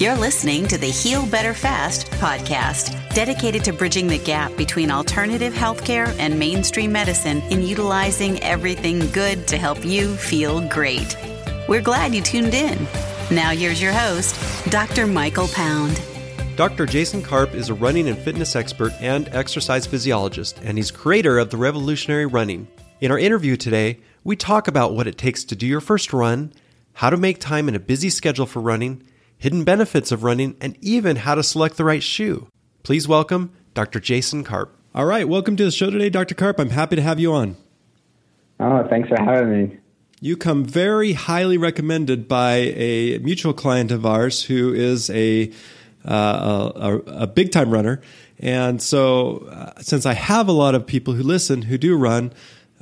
You're listening to the Heal Better Fast podcast, dedicated to bridging the gap between alternative healthcare and mainstream medicine in utilizing everything good to help you feel great. We're glad you tuned in. Now, here's your host, Dr. Michael Pound. Dr. Jason Karp is a running and fitness expert and exercise physiologist, and he's creator of the revolutionary running. In our interview today, we talk about what it takes to do your first run, how to make time in a busy schedule for running, hidden benefits of running, and even how to select the right shoe. Please welcome Dr. Jason Karp. All right, welcome to the show today, Dr. Karp. I'm happy to have you on. Oh, thanks for having me. You come very highly recommended by a mutual client of ours who is a uh, a, a big time runner. And so, uh, since I have a lot of people who listen who do run,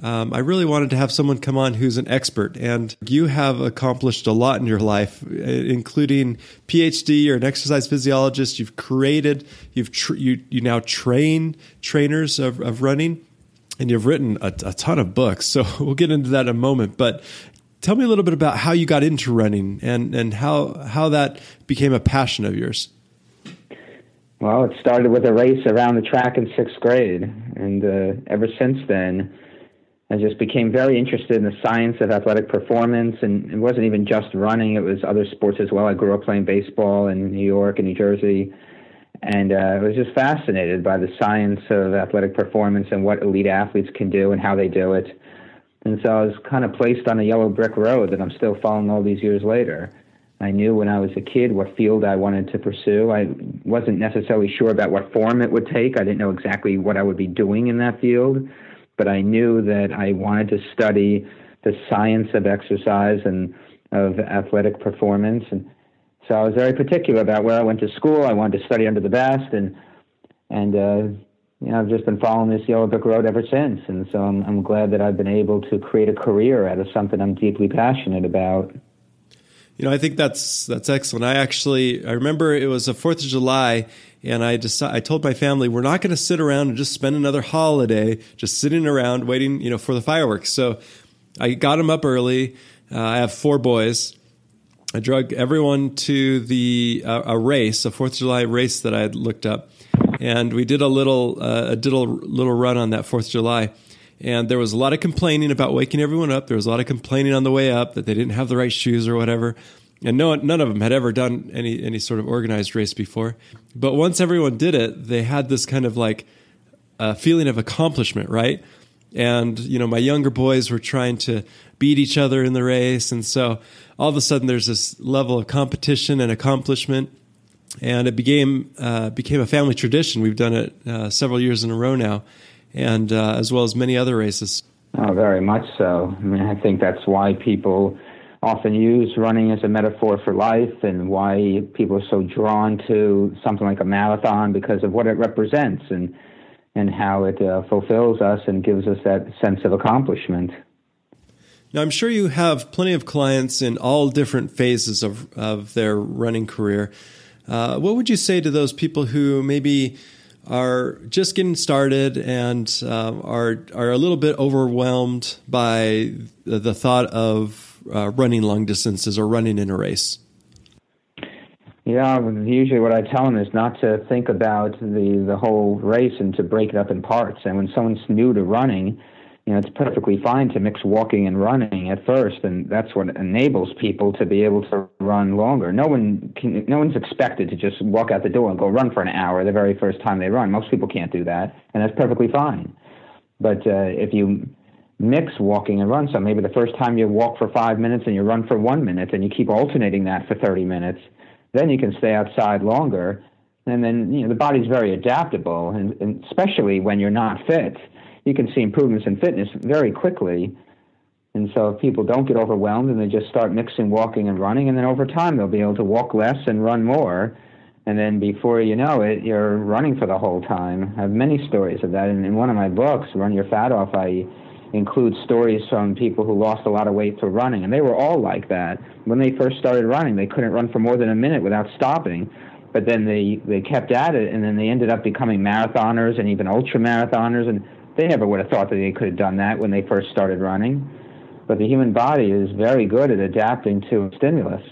um, I really wanted to have someone come on who's an expert. And you have accomplished a lot in your life, including PhD. You're an exercise physiologist. You've created, you've tr- you you now train trainers of, of running, and you've written a, a ton of books. So we'll get into that in a moment. But tell me a little bit about how you got into running and and how how that became a passion of yours. Well, it started with a race around the track in sixth grade, and uh, ever since then, I just became very interested in the science of athletic performance. And it wasn't even just running; it was other sports as well. I grew up playing baseball in New York and New Jersey, and uh, I was just fascinated by the science of athletic performance and what elite athletes can do and how they do it. And so I was kind of placed on a yellow brick road that I'm still following all these years later. I knew when I was a kid what field I wanted to pursue. I wasn't necessarily sure about what form it would take. I didn't know exactly what I would be doing in that field, but I knew that I wanted to study the science of exercise and of athletic performance. And so I was very particular about where I went to school. I wanted to study under the best, and and uh, you know I've just been following this yellow brick road ever since. And so I'm, I'm glad that I've been able to create a career out of something I'm deeply passionate about. You know, I think that's that's excellent. I actually I remember it was a Fourth of July, and I decided I told my family we're not going to sit around and just spend another holiday just sitting around waiting, you know, for the fireworks. So I got them up early. Uh, I have four boys. I drug everyone to the uh, a race, a Fourth of July race that I had looked up, and we did a little uh, a little run on that Fourth of July and there was a lot of complaining about waking everyone up. There was a lot of complaining on the way up that they didn't have the right shoes or whatever. And no, none of them had ever done any any sort of organized race before. But once everyone did it, they had this kind of like uh, feeling of accomplishment, right? And you know, my younger boys were trying to beat each other in the race, and so all of a sudden there's this level of competition and accomplishment, and it became uh, became a family tradition. We've done it uh, several years in a row now, and uh, as well as many other races. Oh, very much so. I mean, I think that's why people often use running as a metaphor for life and why people are so drawn to something like a marathon because of what it represents and and how it uh, fulfills us and gives us that sense of accomplishment. Now, I'm sure you have plenty of clients in all different phases of, of their running career. Uh, what would you say to those people who maybe are just getting started and uh, are are a little bit overwhelmed by the thought of uh, running long distances or running in a race? Yeah, usually what I tell them is not to think about the the whole race and to break it up in parts. And when someone's new to running, you know, it's perfectly fine to mix walking and running at first, and that's what enables people to be able to run longer. No one can, no one's expected to just walk out the door and go run for an hour the very first time they run. Most people can't do that, and that's perfectly fine. But uh, if you mix walking and run, so maybe the first time you walk for five minutes and you run for one minute, and you keep alternating that for 30 minutes, then you can stay outside longer. And then you know the body's very adaptable, and, and especially when you're not fit you can see improvements in fitness very quickly. And so if people don't get overwhelmed and they just start mixing walking and running, and then over time they'll be able to walk less and run more. And then before you know it, you're running for the whole time. I have many stories of that. And in one of my books, Run Your Fat Off, I include stories from people who lost a lot of weight through running. And they were all like that. When they first started running, they couldn't run for more than a minute without stopping. But then they, they kept at it, and then they ended up becoming marathoners and even ultra marathoners. And they never would have thought that they could have done that when they first started running. But the human body is very good at adapting to stimulus.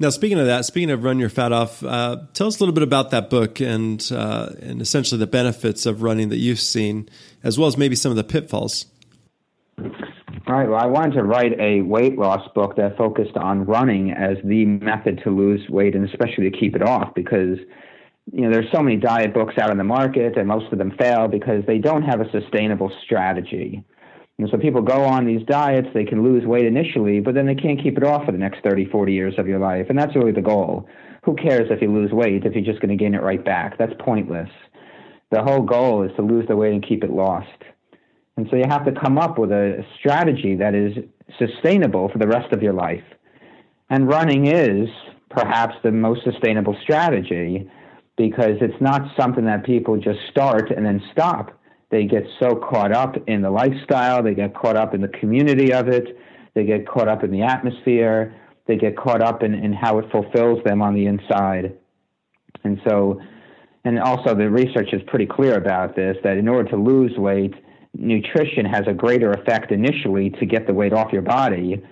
Now, speaking of that, speaking of Run Your Fat Off, uh, tell us a little bit about that book and uh, and essentially the benefits of running that you've seen, as well as maybe some of the pitfalls. All right. Well, I wanted to write a weight loss book that focused on running as the method to lose weight and especially to keep it off because you know there's so many diet books out in the market and most of them fail because they don't have a sustainable strategy. And so people go on these diets, they can lose weight initially, but then they can't keep it off for the next 30, 40 years of your life. And that's really the goal. Who cares if you lose weight if you're just going to gain it right back? That's pointless. The whole goal is to lose the weight and keep it lost. And so you have to come up with a strategy that is sustainable for the rest of your life. And running is perhaps the most sustainable strategy because it's not something that people just start and then stop. They get so caught up in the lifestyle, they get caught up in the community of it, they get caught up in the atmosphere, they get caught up in, in how it fulfills them on the inside. And so, and also the research is pretty clear about this that in order to lose weight, nutrition has a greater effect initially to get the weight off your body,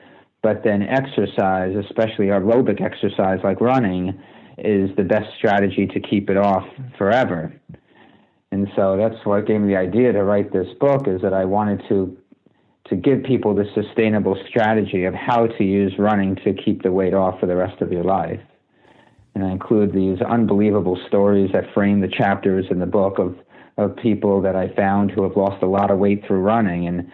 but then exercise, especially aerobic exercise like running, is the best strategy to keep it off forever. And so that's what gave me the idea to write this book is that I wanted to to give people the sustainable strategy of how to use running to keep the weight off for the rest of your life. And I include these unbelievable stories that frame the chapters in the book of, of people that I found who have lost a lot of weight through running. And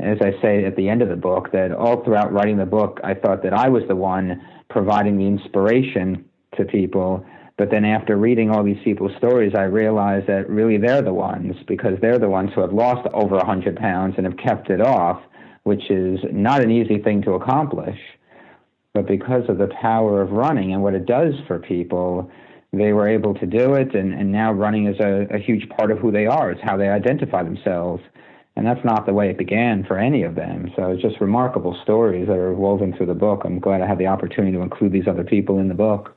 as I say at the end of the book, that all throughout writing the book, I thought that I was the one providing the inspiration to people but then after reading all these people's stories, I realized that really they're the ones because they're the ones who have lost over 100 pounds and have kept it off, which is not an easy thing to accomplish. But because of the power of running and what it does for people, they were able to do it. And, and now running is a, a huge part of who they are. It's how they identify themselves. And that's not the way it began for any of them. So it's just remarkable stories that are woven through the book. I'm glad I had the opportunity to include these other people in the book.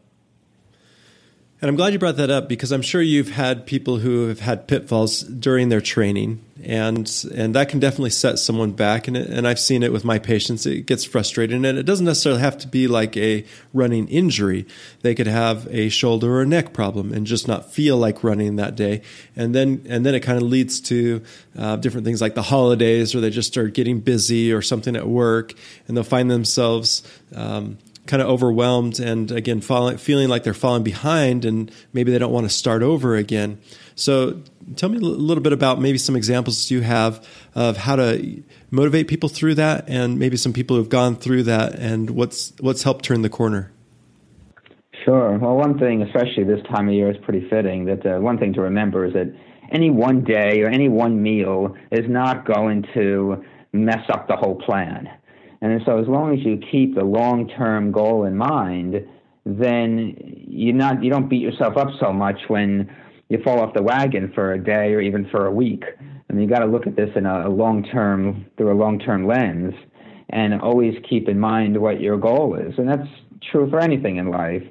And I'm glad you brought that up because I'm sure you've had people who have had pitfalls during their training, and and that can definitely set someone back. And and I've seen it with my patients; it gets frustrating, and it doesn't necessarily have to be like a running injury. They could have a shoulder or neck problem and just not feel like running that day, and then and then it kind of leads to uh, different things like the holidays, or they just start getting busy or something at work, and they'll find themselves. Um, kind of overwhelmed and again falling, feeling like they're falling behind and maybe they don't want to start over again. So tell me a little bit about maybe some examples you have of how to motivate people through that and maybe some people who've gone through that and what's what's helped turn the corner. Sure. Well, one thing, especially this time of year, is pretty fitting. That uh, one thing to remember is that any one day or any one meal is not going to mess up the whole plan. And so, as long as you keep the long-term goal in mind, then you not you don't beat yourself up so much when you fall off the wagon for a day or even for a week. I mean, you got to look at this in a, a long-term through a long-term lens, and always keep in mind what your goal is. And that's true for anything in life.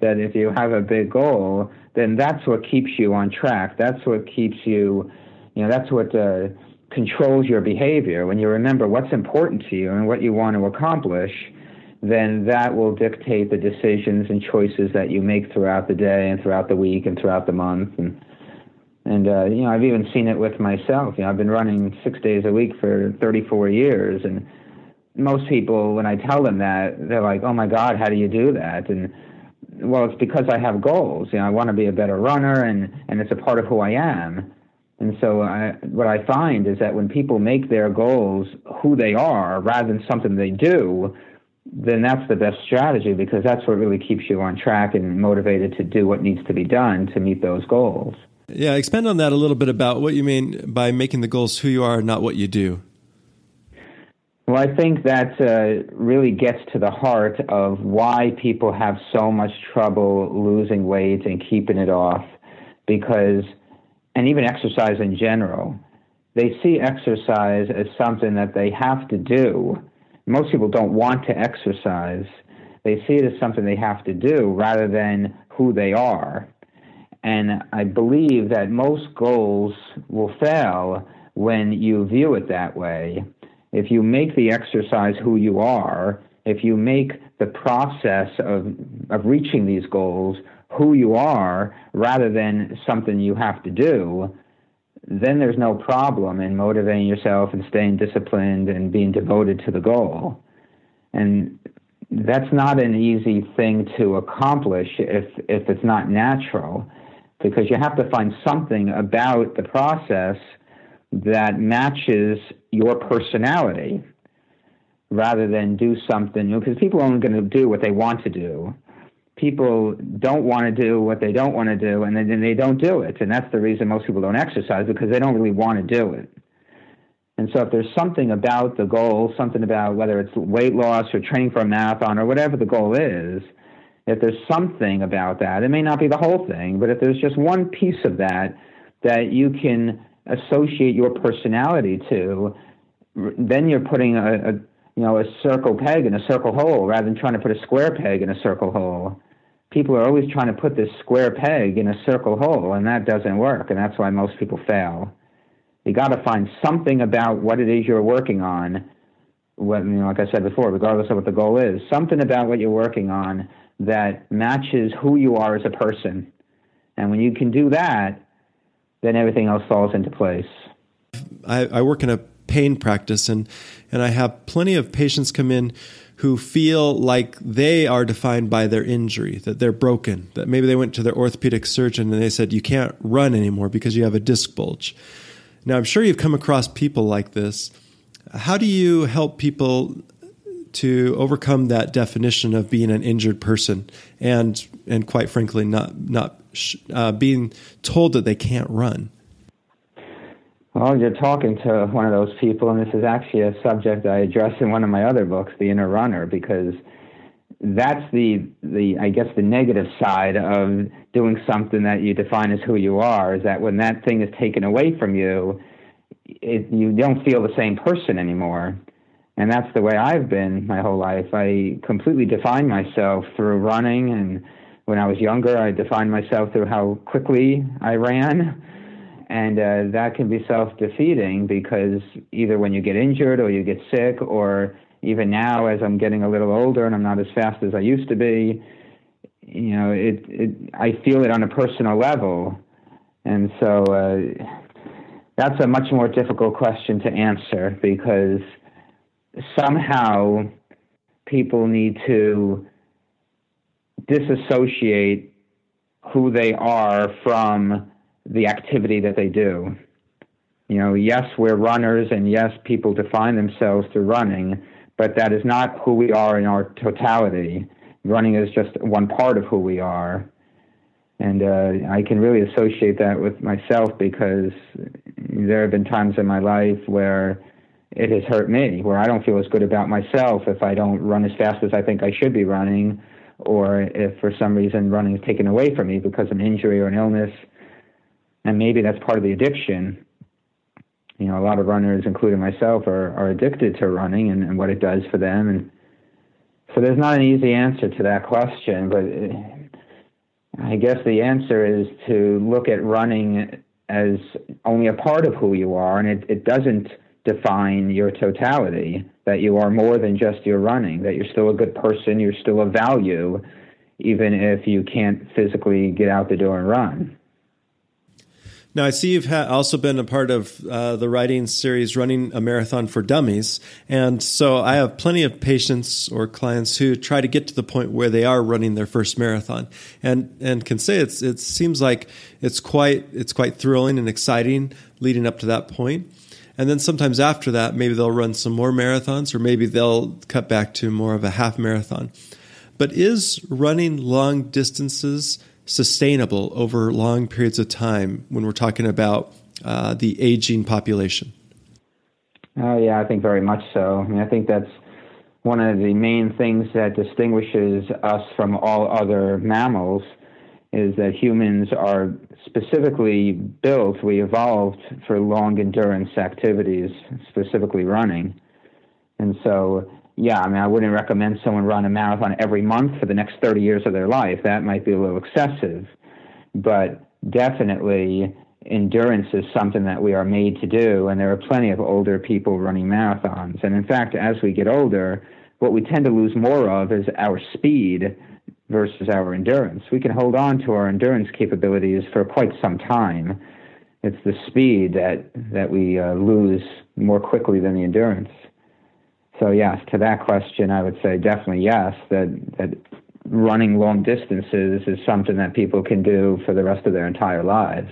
That if you have a big goal, then that's what keeps you on track. That's what keeps you, you know, that's what. Uh, controls your behavior, when you remember what's important to you and what you want to accomplish, then that will dictate the decisions and choices that you make throughout the day and throughout the week and throughout the month. And and uh, you know, I've even seen it with myself. You know, I've been running six days a week for 34 years, and most people, when I tell them that, they're like, "Oh my God, how do you do that?" And well, it's because I have goals. You know, I want to be a better runner, and and it's a part of who I am. And so I, what I find is that when people make their goals who they are rather than something they do, then that's the best strategy because that's what really keeps you on track and motivated to do what needs to be done to meet those goals. Yeah, expand on that a little bit about what you mean by making the goals who you are, not what you do. Well, I think that uh, really gets to the heart of why people have so much trouble losing weight and keeping it off because – and even exercise in general, they see exercise as something that they have to do. Most people don't want to exercise. They see it as something they have to do rather than who they are. And I believe that most goals will fail when you view it that way. If you make the exercise who you are, if you make the process of of reaching these goals who you are rather than something you have to do, then there's no problem in motivating yourself and staying disciplined and being devoted to the goal. And that's not an easy thing to accomplish if if it's not natural because you have to find something about the process that matches your personality rather than do something because people are only going to do what they want to do. People don't want to do what they don't want to do and then they don't do it. And that's the reason most people don't exercise because they don't really want to do it. And so if there's something about the goal something about whether it's weight loss or training for a marathon or whatever the goal is if there's something about that it may not be the whole thing but if there's just one piece of that that you can associate your personality to then you're putting a, a you know, a circle peg in a circle hole rather than trying to put a square peg in a circle hole. People are always trying to put this square peg in a circle hole, and that doesn't work, and that's why most people fail. You got to find something about what it is you're working on. What, you know, like I said before, regardless of what the goal is, something about what you're working on that matches who you are as a person. And when you can do that, then everything else falls into place. I, I work in a pain practice and and I have plenty of patients come in who feel like they are defined by their injury, that they're broken, that maybe they went to their orthopedic surgeon and they said you can't run anymore because you have a disc bulge. Now I'm sure you've come across people like this. How do you help people to overcome that definition of being an injured person and and quite frankly not not uh, being told that they can't run? Well, you're talking to one of those people, and this is actually a subject I address in one of my other books, The Inner Runner, because that's the the I guess the negative side of doing something that you define as who you are is that when that thing is taken away from you, it, you don't feel the same person anymore. And that's the way I've been my whole life. I completely defined myself through running, and when I was younger, I defined myself through how quickly I ran and uh, that can be self-defeating because either when you get injured or you get sick or even now as i'm getting a little older and i'm not as fast as i used to be you know it, it i feel it on a personal level. And so uh, that's a much more difficult question to answer because somehow people need to disassociate who they are from the activity that they do. You know, yes, we're runners, and yes, people define themselves through running, but that is not who we are in our totality. Running is just one part of who we are. And uh, I can really associate that with myself because there have been times in my life where it has hurt me, where I don't feel as good about myself if I don't run as fast as I think I should be running, or if for some reason running is taken away from me because of an injury or an illness and maybe that's part of the addiction. You know, a lot of runners, including myself, are, are addicted to running and, and what it does for them. And so there's not an easy answer to that question, but uh, I guess the answer is to look at running as only a part of who you are, and it, it doesn't define your totality, that you are more than just your running, that you're still a good person, you're still a value, even if you can't physically get out the door and run. Now, I see you've ha- also been a part of uh, the writing series Running a Marathon for Dummies. And so I have plenty of patients or clients who try to get to the point where they are running their first marathon and, and can say it's, it seems like it's quite, it's quite thrilling and exciting leading up to that point. And then sometimes after that, maybe they'll run some more marathons or maybe they'll cut back to more of a half marathon. But is running long distances sustainable over long periods of time when we're talking about uh, the aging population? Oh, yeah, I think very much so. I mean, I think that's one of the main things that distinguishes us from all other mammals is that humans are specifically built, we evolved for long endurance activities, specifically running. And so yeah, I mean, I wouldn't recommend someone run a marathon every month for the next 30 years of their life. That might be a little excessive. But definitely, endurance is something that we are made to do. And there are plenty of older people running marathons. And in fact, as we get older, what we tend to lose more of is our speed versus our endurance. We can hold on to our endurance capabilities for quite some time. It's the speed that that we uh, lose more quickly than the endurance. So yes, to that question, I would say definitely yes. That that running long distances is something that people can do for the rest of their entire lives.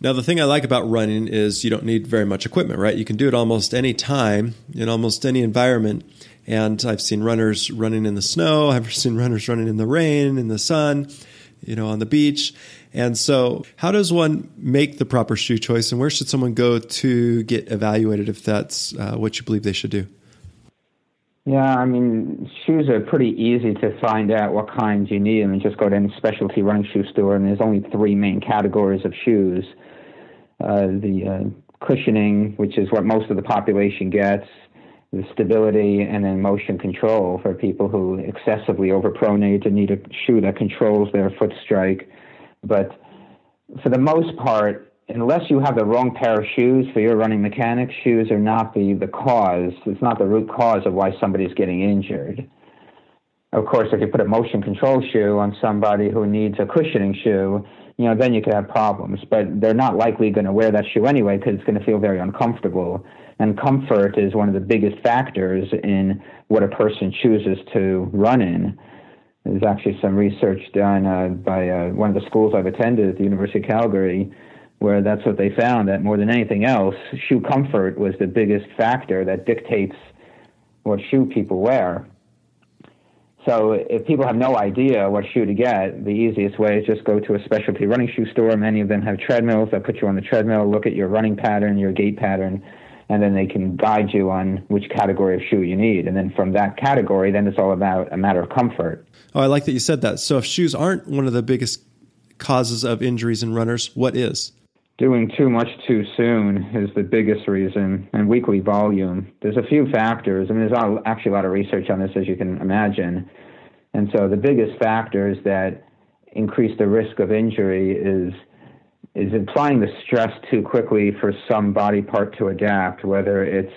Now, the thing I like about running is you don't need very much equipment, right? You can do it almost any time in almost any environment. And I've seen runners running in the snow. I've seen runners running in the rain, in the sun, you know, on the beach. And so, how does one make the proper shoe choice, and where should someone go to get evaluated if that's uh, what you believe they should do? Yeah, I mean, shoes are pretty easy to find out what kinds you need. I mean, just go to any specialty running shoe store, and there's only three main categories of shoes uh, the uh, cushioning, which is what most of the population gets, the stability, and then motion control for people who excessively overpronate and need a shoe that controls their foot strike. But for the most part, unless you have the wrong pair of shoes for your running mechanic, shoes are not the, the cause. It's not the root cause of why somebody's getting injured. Of course, if you put a motion control shoe on somebody who needs a cushioning shoe, you know, then you could have problems. But they're not likely going to wear that shoe anyway because it's going to feel very uncomfortable. And comfort is one of the biggest factors in what a person chooses to run in. There's actually some research done uh, by uh, one of the schools I've attended at the University of Calgary where that's what they found that more than anything else, shoe comfort was the biggest factor that dictates what shoe people wear. So if people have no idea what shoe to get, the easiest way is just go to a specialty running shoe store. Many of them have treadmills that put you on the treadmill, look at your running pattern, your gait pattern, and then they can guide you on which category of shoe you need. And then from that category, then it's all about a matter of comfort. Oh, I like that you said that. So if shoes aren't one of the biggest causes of injuries in runners, what is? Doing too much too soon is the biggest reason, and weekly volume. There's a few factors. I mean, there's actually a lot of research on this, as you can imagine. And so the biggest factors that increase the risk of injury is is applying the stress too quickly for some body part to adapt, whether it's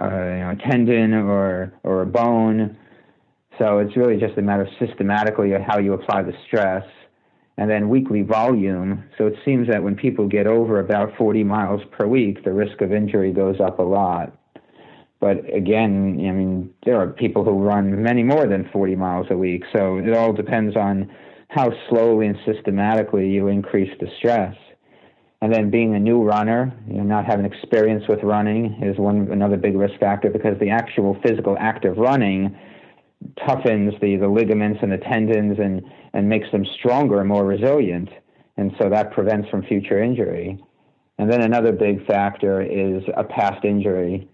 uh, you know, a tendon or or a bone. So it's really just a matter of systematically how you apply the stress and then weekly volume. So it seems that when people get over about 40 miles per week, the risk of injury goes up a lot. But again, I mean, there are people who run many more than 40 miles a week. So it all depends on how slowly and systematically you increase the stress. And then being a new runner, you know, not having experience with running is one another big risk factor because the actual physical act of running toughens the, the ligaments and the tendons and, and makes them stronger and more resilient. And so that prevents from future injury. And then another big factor is a past injury.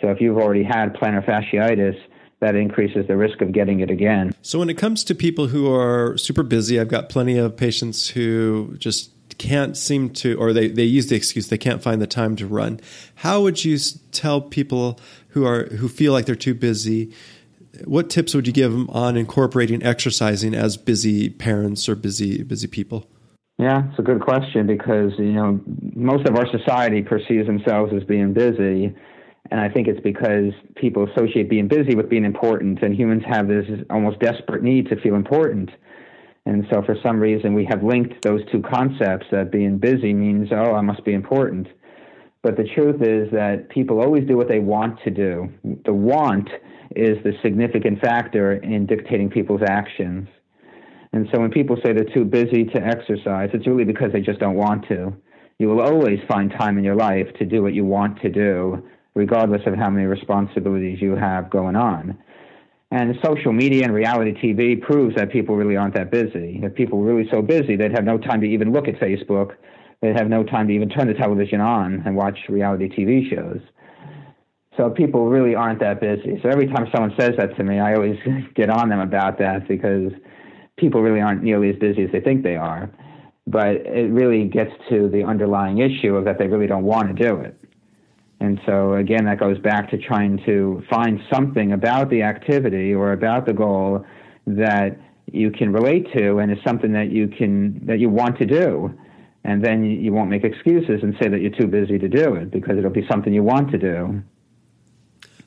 So if you've already had plantar fasciitis, that increases the risk of getting it again. So when it comes to people who are super busy, I've got plenty of patients who just can't seem to, or they, they use the excuse they can't find the time to run. How would you tell people who are who feel like they're too busy what tips would you give them on incorporating exercising as busy parents or busy busy people? Yeah, it's a good question because you know most of our society perceives themselves as being busy, and I think it's because people associate being busy with being important, and humans have this almost desperate need to feel important. And so, for some reason, we have linked those two concepts that being busy means, oh, I must be important. But the truth is that people always do what they want to do. The want is the significant factor in dictating people's actions. And so when people say they're too busy to exercise, it's really because they just don't want to. You will always find time in your life to do what you want to do, regardless of how many responsibilities you have going on. And social media and reality TV proves that people really aren't that busy. If people were really so busy, they'd have no time to even look at Facebook. They'd have no time to even turn the television on and watch reality TV shows. So people really aren't that busy. So every time someone says that to me, I always get on them about that because people really aren't nearly as busy as they think they are. But it really gets to the underlying issue of that they really don't want to do it. And so again, that goes back to trying to find something about the activity or about the goal that you can relate to and is something that you can that you want to do. And then you won't make excuses and say that you're too busy to do it because it'll be something you want to do.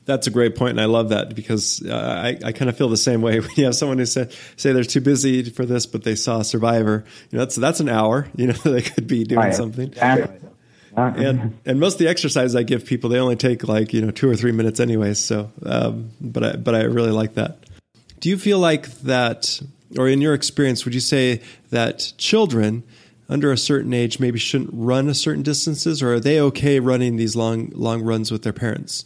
That's a great point, and I love that because uh, I, I kind of feel the same way. When you have someone who say, say they're too busy for this, but they saw Survivor, you know, that's that's an hour. You know, they could be doing something. Exactly. and and most of the exercises I give people, they only take like you know two or three minutes anyways. So, um, but I but I really like that. Do you feel like that, or in your experience, would you say that children under a certain age maybe shouldn't run a certain distances, or are they okay running these long long runs with their parents?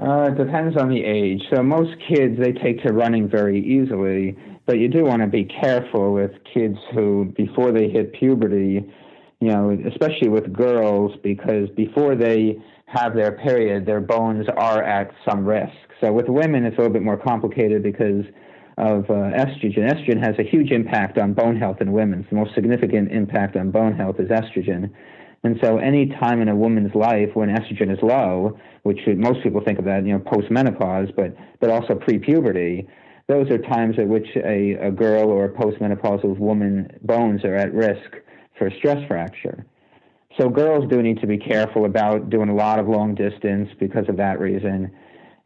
Uh, it depends on the age. So most kids they take to running very easily, but you do want to be careful with kids who before they hit puberty, you know, especially with girls because before they have their period, their bones are at some risk. So with women, it's a little bit more complicated because of uh, estrogen. Estrogen has a huge impact on bone health in women. The most significant impact on bone health is estrogen. And so, any time in a woman's life when estrogen is low, which most people think of that, you know, post-menopause, but but also pre-puberty, those are times at which a, a girl or a postmenopausal woman bones are at risk for stress fracture. So girls do need to be careful about doing a lot of long distance because of that reason.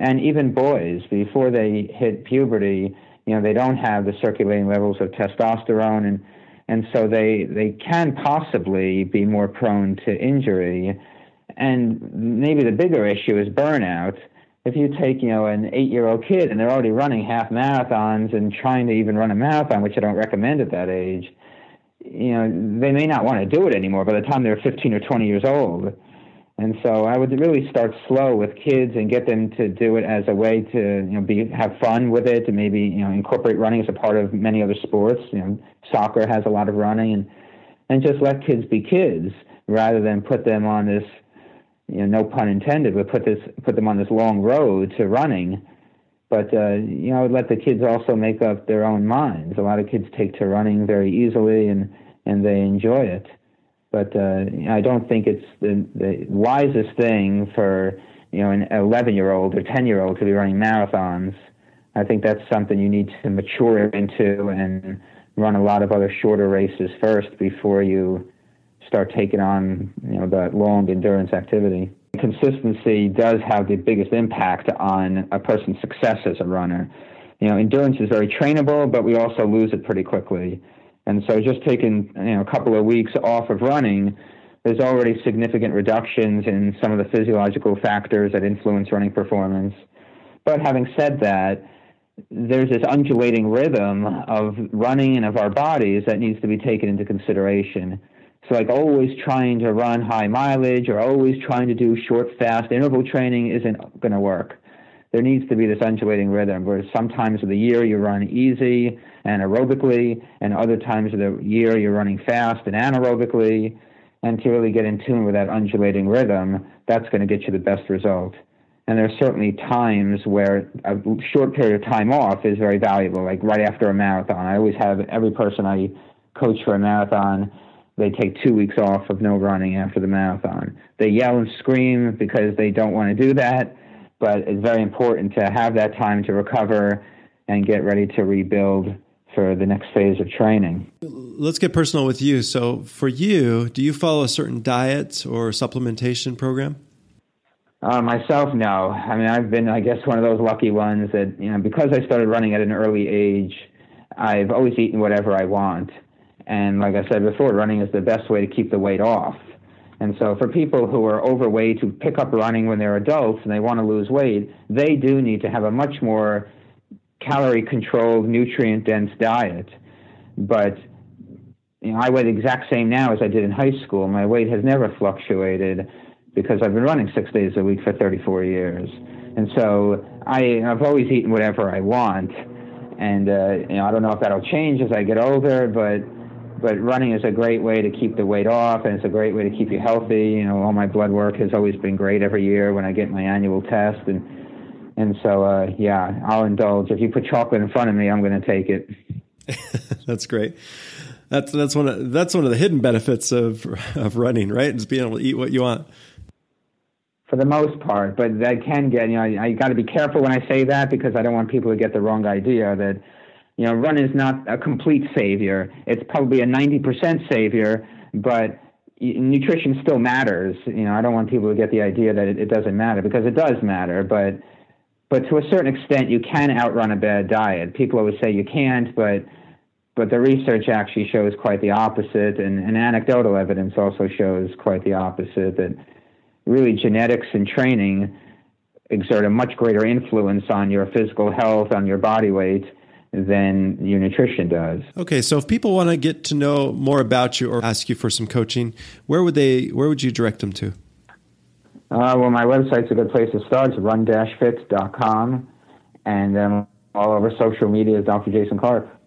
And even boys, before they hit puberty, you know, they don't have the circulating levels of testosterone and and so they they can possibly be more prone to injury. And maybe the bigger issue is burnout. If you take you know an eight year old kid and they're already running half marathons and trying to even run a marathon, which I don't recommend at that age, you know they may not want to do it anymore by the time they're 15 or 20 years old. And so I would really start slow with kids and get them to do it as a way to you know be have fun with it and maybe you know incorporate running as a part of many other sports. You know, soccer has a lot of running and and just let kids be kids rather than put them on this you know no pun intended but put this put them on this long road to running. But uh, you know let the kids also make up their own minds. A lot of kids take to running very easily and and they enjoy it but uh, I don't think it's the, the wisest thing for you know an 11 year old or 10 year old to be running marathons. I think that's something you need to mature into and run a lot of other shorter races first before you start taking on you know the long endurance activity. Consistency does have the biggest impact on a person's success as a runner. You know, endurance is very trainable, but we also lose it pretty quickly. And so just taking you know, a couple of weeks off of running, there's already significant reductions in some of the physiological factors that influence running performance. But having said that, there's this undulating rhythm of running and of our bodies that needs to be taken into consideration. So, like always trying to run high mileage or always trying to do short, fast interval training isn't going to work. There needs to be this undulating rhythm where sometimes of the year you run easy, and aerobically, and other times of the year you're running fast and anaerobically. And to really get in tune with that undulating rhythm, that's going to get you the best result. And there are certainly times where a short period of time off is very valuable, like right after a marathon. I always have every person I coach for a marathon, they take two weeks off of no running after the marathon. They yell and scream because they don't want to do that, but it's very important to have that time to recover and get ready to rebuild for the next phase of training. Let's get personal with you. So, for you, do you follow a certain diet or supplementation program? Uh, myself, no. I mean, I've been, I guess, one of those lucky ones that, you know, because I started running at an early age, I've always eaten whatever I want. And like I said before, running is the best way to keep the weight off. And so, for people who are overweight who pick up running when they're adults and they want to lose weight, they do need to have a much more calorie controlled, nutrient dense diet. But you know, I weigh the exact same now as I did in high school. My weight has never fluctuated because I've been running six days a week for 34 years. And so I, I've always eaten whatever I want. And uh, you know, I don't know if that'll change as I get older, but but running is a great way to keep the weight off, and it's a great way to keep you healthy. You know, all my blood work has always been great every year when I get my annual test, and and so, uh, yeah, I'll indulge. If you put chocolate in front of me, I'm going to take it. that's great. That's that's one of that's one of the hidden benefits of of running, right? Is being able to eat what you want. For the most part, but that can get you know I, I got to be careful when I say that because I don't want people to get the wrong idea that you know run is not a complete savior. It's probably a ninety percent savior, but nutrition still matters. You know, I don't want people to get the idea that it, it doesn't matter because it does matter, but but to a certain extent, you can outrun a bad diet. People always say you can't, but but the research actually shows quite the opposite, and, and anecdotal evidence also shows quite the opposite. That really genetics and training exert a much greater influence on your physical health, on your body weight, than your nutrition does. Okay, so if people want to get to know more about you or ask you for some coaching, where would they? Where would you direct them to? Uh, well, my website's a good place to start. It's run-fit.com, and then all over social media is Dr. Jason Karp.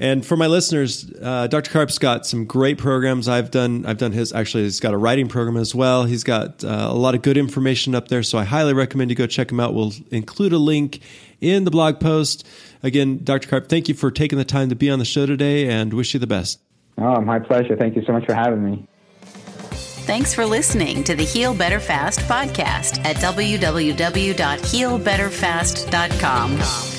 And for my listeners, uh, Dr. Karp's got some great programs. I've done I've done his actually he's got a writing program as well. He's got uh, a lot of good information up there, so I highly recommend you go check him out. We'll include a link in the blog post. Again, Dr. Karp, thank you for taking the time to be on the show today, and wish you the best. Oh, my pleasure. Thank you so much for having me. Thanks for listening to the Heal Better Fast podcast at www.healbetterfast.com.